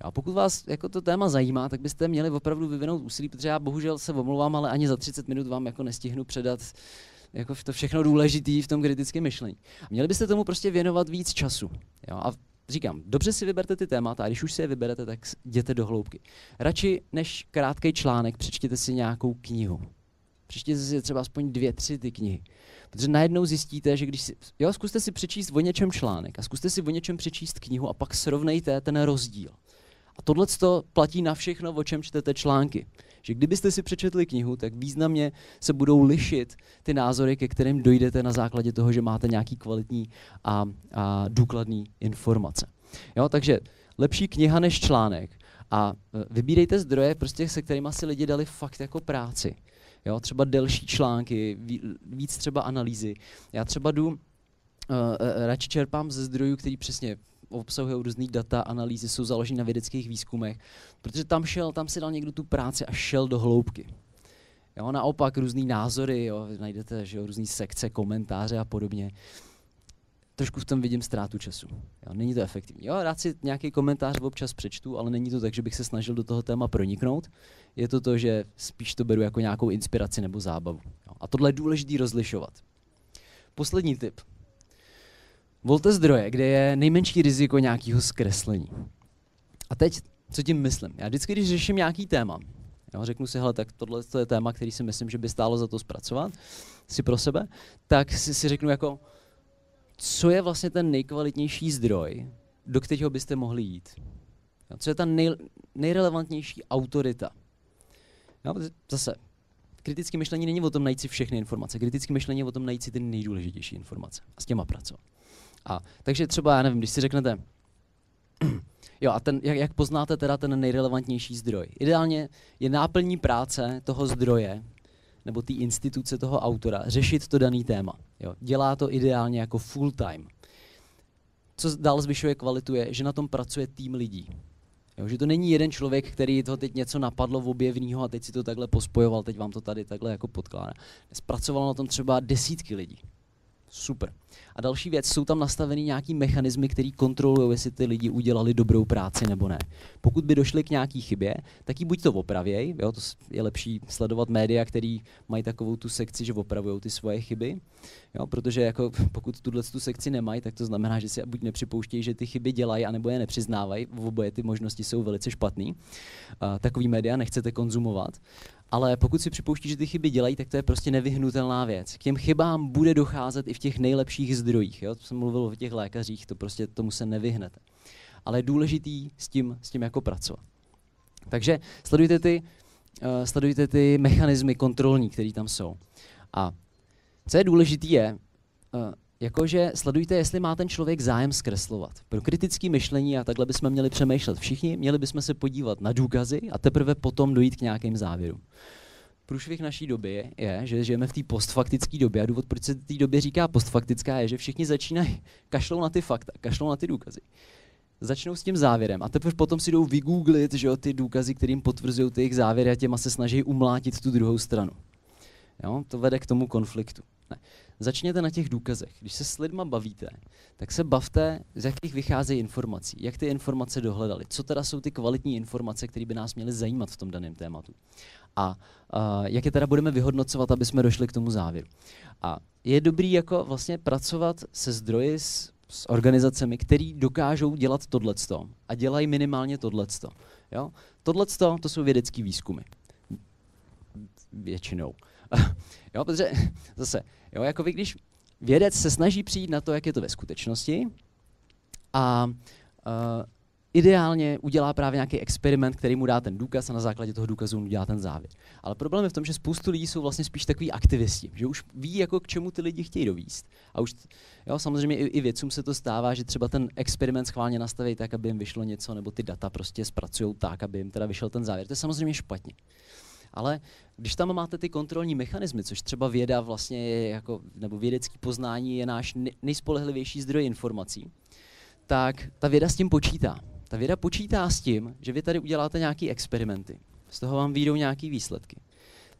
A pokud vás jako to téma zajímá, tak byste měli opravdu vyvinout úsilí, protože já bohužel se omlouvám, ale ani za 30 minut vám jako nestihnu předat jako to všechno důležité v tom kritickém myšlení. Měli byste tomu prostě věnovat víc času. Jo? A říkám, dobře si vyberte ty témata a když už si je vyberete, tak jděte do hloubky. Radši než krátký článek, přečtěte si nějakou knihu. Přečtěte si třeba aspoň dvě, tři ty knihy. Protože najednou zjistíte, že když si, jo, zkuste si přečíst o něčem článek a zkuste si o něčem přečíst knihu a pak srovnejte ten rozdíl. A tohle platí na všechno, o čem čtete články. Že kdybyste si přečetli knihu, tak významně se budou lišit ty názory, ke kterým dojdete na základě toho, že máte nějaký kvalitní a, a důkladný informace. Jo, takže lepší kniha než článek. A e, vybírejte zdroje, prostě, se kterými si lidi dali fakt jako práci. Jo, třeba delší články, víc třeba analýzy. Já třeba jdu, uh, radši čerpám ze zdrojů, který přesně obsahují různé data, analýzy, jsou založeny na vědeckých výzkumech, protože tam šel, tam si dal někdo tu práci a šel do hloubky. Jo, naopak různý názory, jo, najdete že jo, různý sekce, komentáře a podobně. Trošku v tom vidím ztrátu času. Jo, není to efektivní. Jo, rád si nějaký komentář občas přečtu, ale není to tak, že bych se snažil do toho téma proniknout. Je to to, že spíš to beru jako nějakou inspiraci nebo zábavu. Jo. A tohle je důležité rozlišovat. Poslední tip. Volte zdroje, kde je nejmenší riziko nějakého zkreslení. A teď, co tím myslím? Já vždycky, když řeším nějaký téma, jo, řeknu si, hele, tak tohle je téma, který si myslím, že by stálo za to zpracovat si pro sebe, tak si, si řeknu jako, co je vlastně ten nejkvalitnější zdroj, do kterého byste mohli jít. Co je ta nej, nejrelevantnější autorita. Jo, zase, kritické myšlení není o tom najít si všechny informace. Kritické myšlení je o tom najít si ty nejdůležitější informace a s těma pracovat. A, takže třeba, já nevím, když si řeknete, jo, a ten, jak, jak poznáte teda ten nejrelevantnější zdroj? Ideálně je náplní práce toho zdroje, nebo té instituce toho autora, řešit to daný téma. Jo. Dělá to ideálně jako full time. Co dál zvyšuje kvalitu je, že na tom pracuje tým lidí. Jo, že to není jeden člověk, který to teď něco napadlo v objevního a teď si to takhle pospojoval, teď vám to tady takhle jako podkládá. Zpracovalo na tom třeba desítky lidí. Super. A další věc, jsou tam nastaveny nějaký mechanismy, které kontrolují, jestli ty lidi udělali dobrou práci nebo ne. Pokud by došli k nějaký chybě, tak ji buď to opravěj, jo, to je lepší sledovat média, který mají takovou tu sekci, že opravují ty svoje chyby, jo, protože jako pokud tuhle tu sekci nemají, tak to znamená, že si buď nepřipouštějí, že ty chyby dělají, anebo je nepřiznávají. V oboje ty možnosti jsou velice špatný. Uh, takový média nechcete konzumovat. Ale pokud si připouští, že ty chyby dělají, tak to je prostě nevyhnutelná věc. K těm chybám bude docházet i v těch nejlepších zdrojích. Jo? To jsem mluvil o těch lékařích, to prostě tomu se nevyhnete. Ale je důležitý s tím, s tím jako pracovat. Takže sledujte ty, uh, sledujte ty mechanismy kontrolní, které tam jsou. A co je důležité je, uh, jakože sledujte, jestli má ten člověk zájem zkreslovat. Pro kritické myšlení a takhle bychom měli přemýšlet všichni, měli bychom se podívat na důkazy a teprve potom dojít k nějakým závěrům. Průšvih naší doby je, že žijeme v té postfaktické době a důvod, proč se té době říká postfaktická, je, že všichni začínají kašlou na ty fakta, kašlou na ty důkazy. Začnou s tím závěrem a teprve potom si jdou vygooglit že jo, ty důkazy, kterým potvrzují ty jejich závěry a těma se snaží umlátit tu druhou stranu. Jo? To vede k tomu konfliktu. Ne. Začněte na těch důkazech. Když se s lidma bavíte, tak se bavte, z jakých vycházejí informací, jak ty informace dohledali, co teda jsou ty kvalitní informace, které by nás měly zajímat v tom daném tématu. A uh, jak je teda budeme vyhodnocovat, aby jsme došli k tomu závěru. A je dobrý jako vlastně pracovat se zdroji, s, s organizacemi, které dokážou dělat tohleto a dělají minimálně tohleto. Jo? Tohleto to jsou vědecké výzkumy. Většinou. jo, protože zase, jo, jako vy, když vědec se snaží přijít na to, jak je to ve skutečnosti a uh, ideálně udělá právě nějaký experiment, který mu dá ten důkaz a na základě toho důkazu mu udělá ten závěr. Ale problém je v tom, že spoustu lidí jsou vlastně spíš takový aktivisti, že už ví, jako k čemu ty lidi chtějí dovíst. A už, jo, samozřejmě i, i vědcům se to stává, že třeba ten experiment schválně nastaví tak, aby jim vyšlo něco, nebo ty data prostě zpracují tak, aby jim teda vyšel ten závěr. To je samozřejmě špatně. Ale když tam máte ty kontrolní mechanismy, což třeba věda vlastně je jako, nebo vědecký poznání je náš nejspolehlivější zdroj informací, tak ta věda s tím počítá. Ta věda počítá s tím, že vy tady uděláte nějaké experimenty. Z toho vám výjdou nějaké výsledky.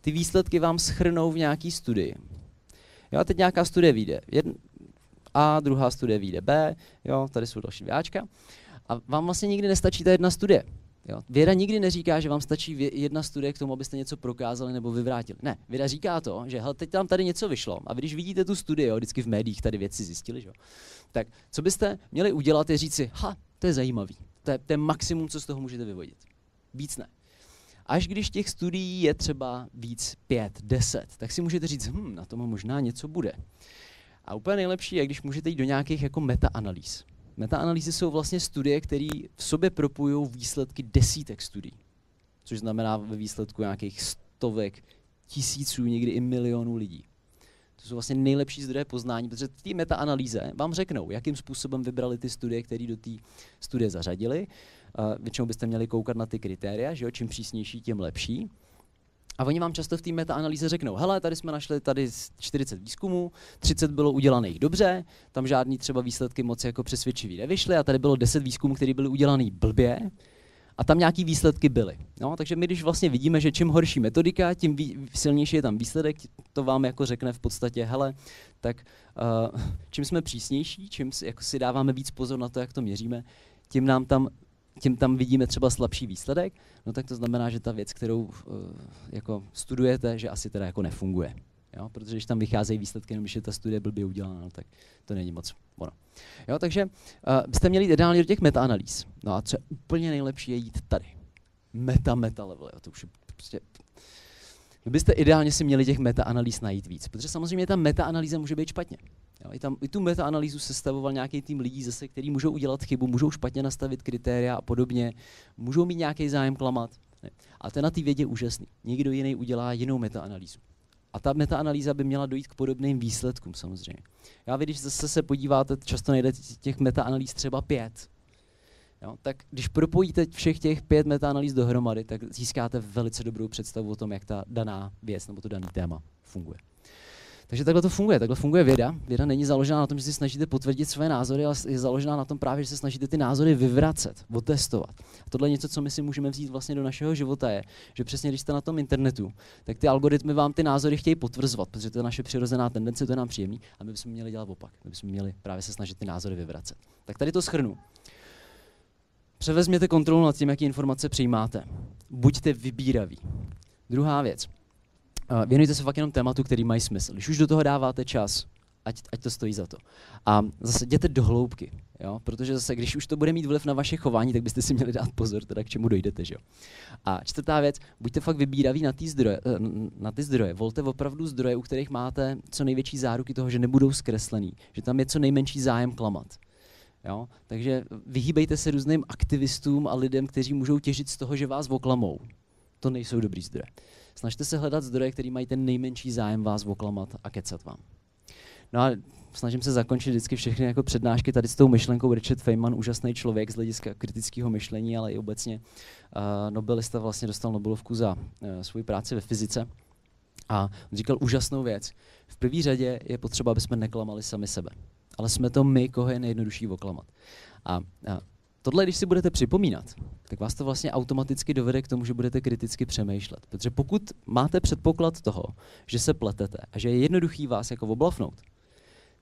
Ty výsledky vám schrnou v nějaký studii. Jo, a teď nějaká studie vyjde A, druhá studie vyjde B, jo, tady jsou další dváčka. A vám vlastně nikdy nestačí ta jedna studie. Jo. Věda nikdy neříká, že vám stačí jedna studie k tomu, abyste něco prokázali nebo vyvrátili. Ne, věda říká to, že hele, teď tam tady něco vyšlo a když vidíte tu studii, jo, vždycky v médiích tady věci zjistili, že? tak co byste měli udělat je říct si, ha, to je zajímavý, to je, to je maximum, co z toho můžete vyvodit. Víc ne. Až když těch studií je třeba víc, pět, deset, tak si můžete říct, hm, na tom možná něco bude. A úplně nejlepší je, když můžete jít do nějakých jako meta-analýz. Metaanalýzy jsou vlastně studie, které v sobě propojují výsledky desítek studií, což znamená ve výsledku nějakých stovek, tisíců, někdy i milionů lidí. To jsou vlastně nejlepší zdroje poznání, protože ty metaanalýze vám řeknou, jakým způsobem vybrali ty studie, které do té studie zařadili. Uh, většinou byste měli koukat na ty kritéria, že jo? čím přísnější, tím lepší. A oni vám často v té metaanalýze řeknou, hele, tady jsme našli tady 40 výzkumů, 30 bylo udělaných dobře, tam žádný třeba výsledky moc jako přesvědčivý nevyšly a tady bylo 10 výzkumů, které byly udělané blbě a tam nějaký výsledky byly. No, takže my když vlastně vidíme, že čím horší metodika, tím silnější je tam výsledek, to vám jako řekne v podstatě, hele, tak uh, čím jsme přísnější, čím si, jako si dáváme víc pozor na to, jak to měříme, tím nám tam tím tam vidíme třeba slabší výsledek, no tak to znamená, že ta věc, kterou uh, jako studujete, že asi teda jako nefunguje. Jo? Protože když tam vycházejí výsledky, jenom když je ta studie blbě udělaná, no, tak to není moc ono. Jo? Takže uh, byste měli ideálně do těch metaanalýz. No a co je úplně nejlepší, je jít tady. Meta, meta level. Jo? To už je prostě vy byste ideálně si měli těch metaanalýz najít víc, protože samozřejmě ta metaanalýza může být špatně. Jo, i, tam, I tu metaanalýzu sestavoval nějaký tým lidí zase, který můžou udělat chybu, můžou špatně nastavit kritéria a podobně, můžou mít nějaký zájem klamat. Ne. A to je na té vědě úžasný. Někdo jiný udělá jinou metaanalýzu. A ta metaanalýza by měla dojít k podobným výsledkům samozřejmě. Já vy, když zase se podíváte, často najde těch metaanalýz třeba pět. Jo? Tak když propojíte všech těch pět metaanalýz dohromady, tak získáte velice dobrou představu o tom, jak ta daná věc nebo to daný téma funguje. Takže takhle to funguje, takhle funguje věda. Věda není založená na tom, že si snažíte potvrdit své názory, ale je založená na tom právě, že se snažíte ty názory vyvracet, otestovat. A tohle je něco, co my si můžeme vzít vlastně do našeho života, je, že přesně když jste na tom internetu, tak ty algoritmy vám ty názory chtějí potvrzovat, protože to je naše přirozená tendence, to je nám příjemný, a my bychom měli dělat opak. My bychom měli právě se snažit ty názory vyvracet. Tak tady to schrnu. Převezměte kontrolu nad tím, jaké informace přijímáte. Buďte vybíraví. Druhá věc. Uh, věnujte se fakt jenom tématu, který mají smysl. Když už do toho dáváte čas, ať, ať to stojí za to. A zase jděte do hloubky, jo? protože zase, když už to bude mít vliv na vaše chování, tak byste si měli dát pozor, teda k čemu dojdete. Že? A čtvrtá věc, buďte fakt vybíraví na ty zdroje, eh, na ty zdroje. Volte opravdu zdroje, u kterých máte co největší záruky toho, že nebudou zkreslený, že tam je co nejmenší zájem klamat. Jo? Takže vyhýbejte se různým aktivistům a lidem, kteří můžou těžit z toho, že vás oklamou. To nejsou dobrý zdroje. Snažte se hledat zdroje, který mají ten nejmenší zájem vás oklamat a kecat vám. No a snažím se zakončit vždycky všechny jako přednášky tady s tou myšlenkou Richard Feynman, úžasný člověk z hlediska kritického myšlení, ale i obecně uh, Nobelista vlastně dostal Nobelovku za uh, svou práci ve fyzice. A on říkal úžasnou věc. V první řadě je potřeba, aby jsme neklamali sami sebe. Ale jsme to my, koho je nejjednodušší oklamat. A, a tohle, když si budete připomínat, tak vás to vlastně automaticky dovede k tomu, že budete kriticky přemýšlet. Protože pokud máte předpoklad toho, že se pletete a že je jednoduchý vás jako oblafnout,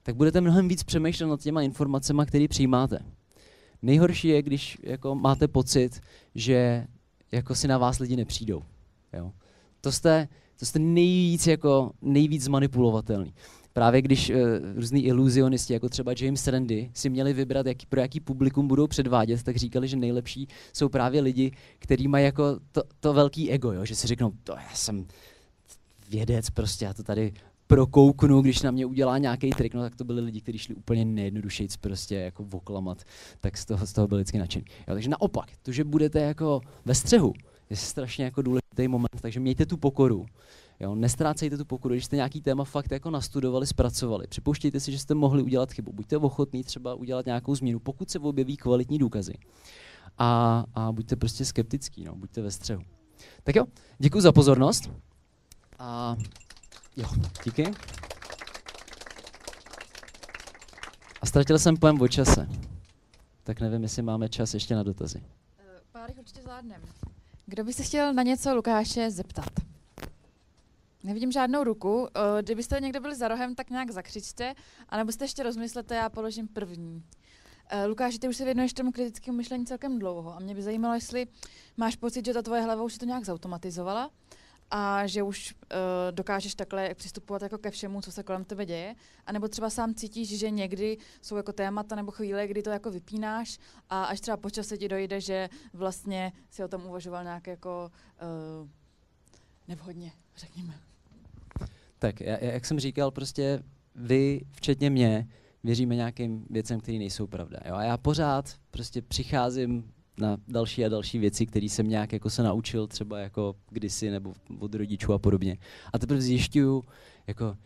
tak budete mnohem víc přemýšlet nad těma informacemi, které přijímáte. Nejhorší je, když jako máte pocit, že jako si na vás lidi nepřijdou. Jo? To jste, to jste nejvíc, jako, nejvíc manipulovatelný právě když uh, různí iluzionisti, jako třeba James Randy, si měli vybrat, jaký, pro jaký publikum budou předvádět, tak říkali, že nejlepší jsou právě lidi, kteří mají jako to, to velký ego, jo? že si řeknou, to já jsem vědec, prostě já to tady prokouknu, když na mě udělá nějaký trik, no tak to byli lidi, kteří šli úplně nejjednodušejc prostě jako voklamat, tak z toho, z toho byl vždycky nadšený. Jo, takže naopak, to, že budete jako ve střehu, je strašně jako důležitý moment, takže mějte tu pokoru. Jo, nestrácejte tu pokoru, když jste nějaký téma fakt jako nastudovali, zpracovali. Připouštějte si, že jste mohli udělat chybu. Buďte ochotní třeba udělat nějakou změnu, pokud se objeví kvalitní důkazy. A, a buďte prostě skeptický, no, buďte ve střehu. Tak jo, děkuji za pozornost. A jo, díky. A ztratil jsem pojem o čase. Tak nevím, jestli máme čas ještě na dotazy. Pár jich určitě zvládnem. Kdo by se chtěl na něco Lukáše zeptat? Nevidím žádnou ruku. Eh, kdybyste někdo byli za rohem, tak nějak zakřičte, anebo jste ještě rozmyslete, já položím první. Eh, Lukáši, ty už se věnuješ tomu kritickému myšlení celkem dlouho a mě by zajímalo, jestli máš pocit, že ta tvoje hlava už si to nějak zautomatizovala a že už uh, dokážeš takhle přistupovat jako ke všemu, co se kolem tebe děje, anebo třeba sám cítíš, že někdy jsou jako témata nebo chvíle, kdy to jako vypínáš a až třeba po čase ti dojde, že vlastně si o tom uvažoval nějak jako uh, nevhodně, řekněme. Tak, jak jsem říkal, prostě vy, včetně mě, věříme nějakým věcem, které nejsou pravda. Jo? A já pořád prostě přicházím na další a další věci, které jsem nějak jako se naučil třeba jako kdysi nebo od rodičů a podobně. A teprve zjišťuju, jako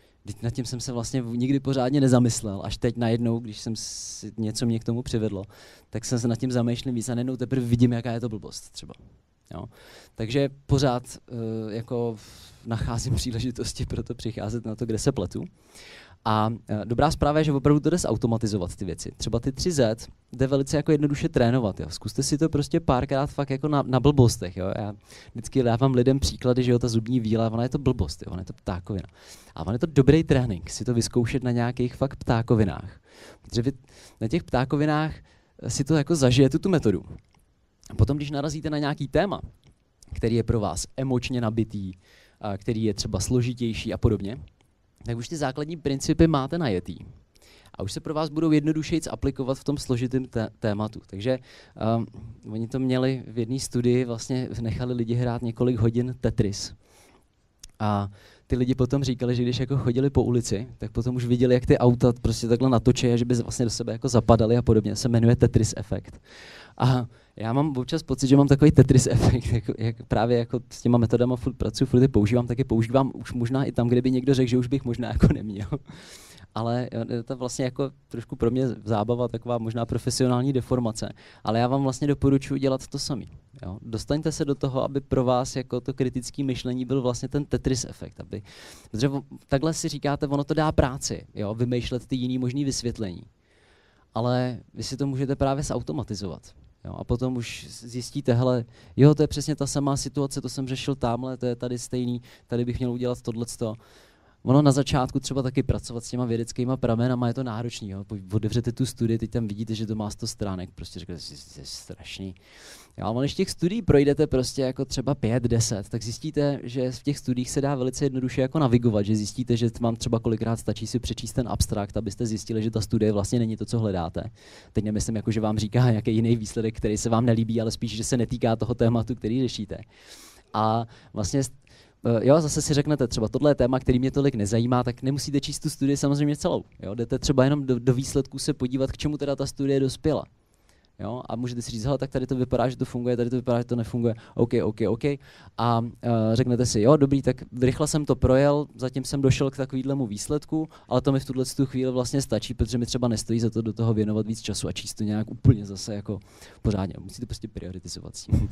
nad tím jsem se vlastně nikdy pořádně nezamyslel. Až teď najednou, když jsem si něco mě k tomu přivedlo, tak jsem se nad tím zamýšlel víc a najednou teprve vidím, jaká je to blbost třeba. Jo? Takže pořád uh, jako nacházím příležitosti pro to přicházet na to, kde se pletu. A uh, dobrá zpráva je, že opravdu to jde zautomatizovat ty věci. Třeba ty 3Z jde velice jako jednoduše trénovat. Jo. Zkuste si to prostě párkrát fakt jako na, na blbostech. Jo. Já vždycky dávám lidem příklady, že jo, ta zubní víla, ona je to blbost, jo, ona je to ptákovina. A on je to dobrý trénink, si to vyzkoušet na nějakých fakt ptákovinách. Protože vy na těch ptákovinách si to jako zažijete tu metodu. A potom, když narazíte na nějaký téma, který je pro vás emočně nabitý, který je třeba složitější a podobně, tak už ty základní principy máte najetý. A už se pro vás budou jednodušeji aplikovat v tom složitém té- tématu. Takže um, oni to měli v jedné studii, vlastně nechali lidi hrát několik hodin Tetris. A ty lidi potom říkali, že když jako chodili po ulici, tak potom už viděli, jak ty auta prostě takhle natočí a že by vlastně do sebe jako zapadaly a podobně. Se jmenuje Tetris efekt. A Já mám občas pocit, že mám takový Tetris efekt, jako, jak právě jako s těma metodama furt pracuji, furt je používám, tak je používám už možná i tam, kde by někdo řekl, že už bych možná jako neměl. Ale je to vlastně jako trošku pro mě zábava, taková možná profesionální deformace. Ale já vám vlastně doporučuji dělat to sami. Jo? Dostaňte se do toho, aby pro vás jako to kritické myšlení byl vlastně ten Tetris efekt. Aby, protože takhle si říkáte, ono to dá práci, jo? vymýšlet ty jiný možný vysvětlení. Ale vy si to můžete právě zautomatizovat. Jo, a potom už zjistíte, hele, jo, to je přesně ta samá situace, to jsem řešil tamhle, to je tady stejný, tady bych měl udělat tohleto. Ono na začátku třeba taky pracovat s těma vědeckými pramenama je to náročný. Jo. Otevřete tu studii, teď tam vidíte, že to má 100 stránek, prostě řeknete že je strašný. Jo, a když těch studií projdete prostě jako třeba 5, 10, tak zjistíte, že v těch studiích se dá velice jednoduše jako navigovat, že zjistíte, že vám třeba kolikrát stačí si přečíst ten abstrakt, abyste zjistili, že ta studie vlastně není to, co hledáte. Teď nemyslím, jako, že vám říká nějaký jiný výsledek, který se vám nelíbí, ale spíš, že se netýká toho tématu, který řešíte. A vlastně jo, zase si řeknete, třeba tohle je téma, který mě tolik nezajímá, tak nemusíte číst tu studii samozřejmě celou. Jo? Jdete třeba jenom do, do výsledku se podívat, k čemu teda ta studie dospěla. Jo? A můžete si říct, hele, tak tady to vypadá, že to funguje, tady to vypadá, že to nefunguje, OK, OK, OK. A uh, řeknete si, jo, dobrý, tak rychle jsem to projel, zatím jsem došel k takovému výsledku, ale to mi v tuhle tu chvíli vlastně stačí, protože mi třeba nestojí za to do toho věnovat víc času a číst to nějak úplně zase jako pořádně. Musíte prostě prioritizovat s tím.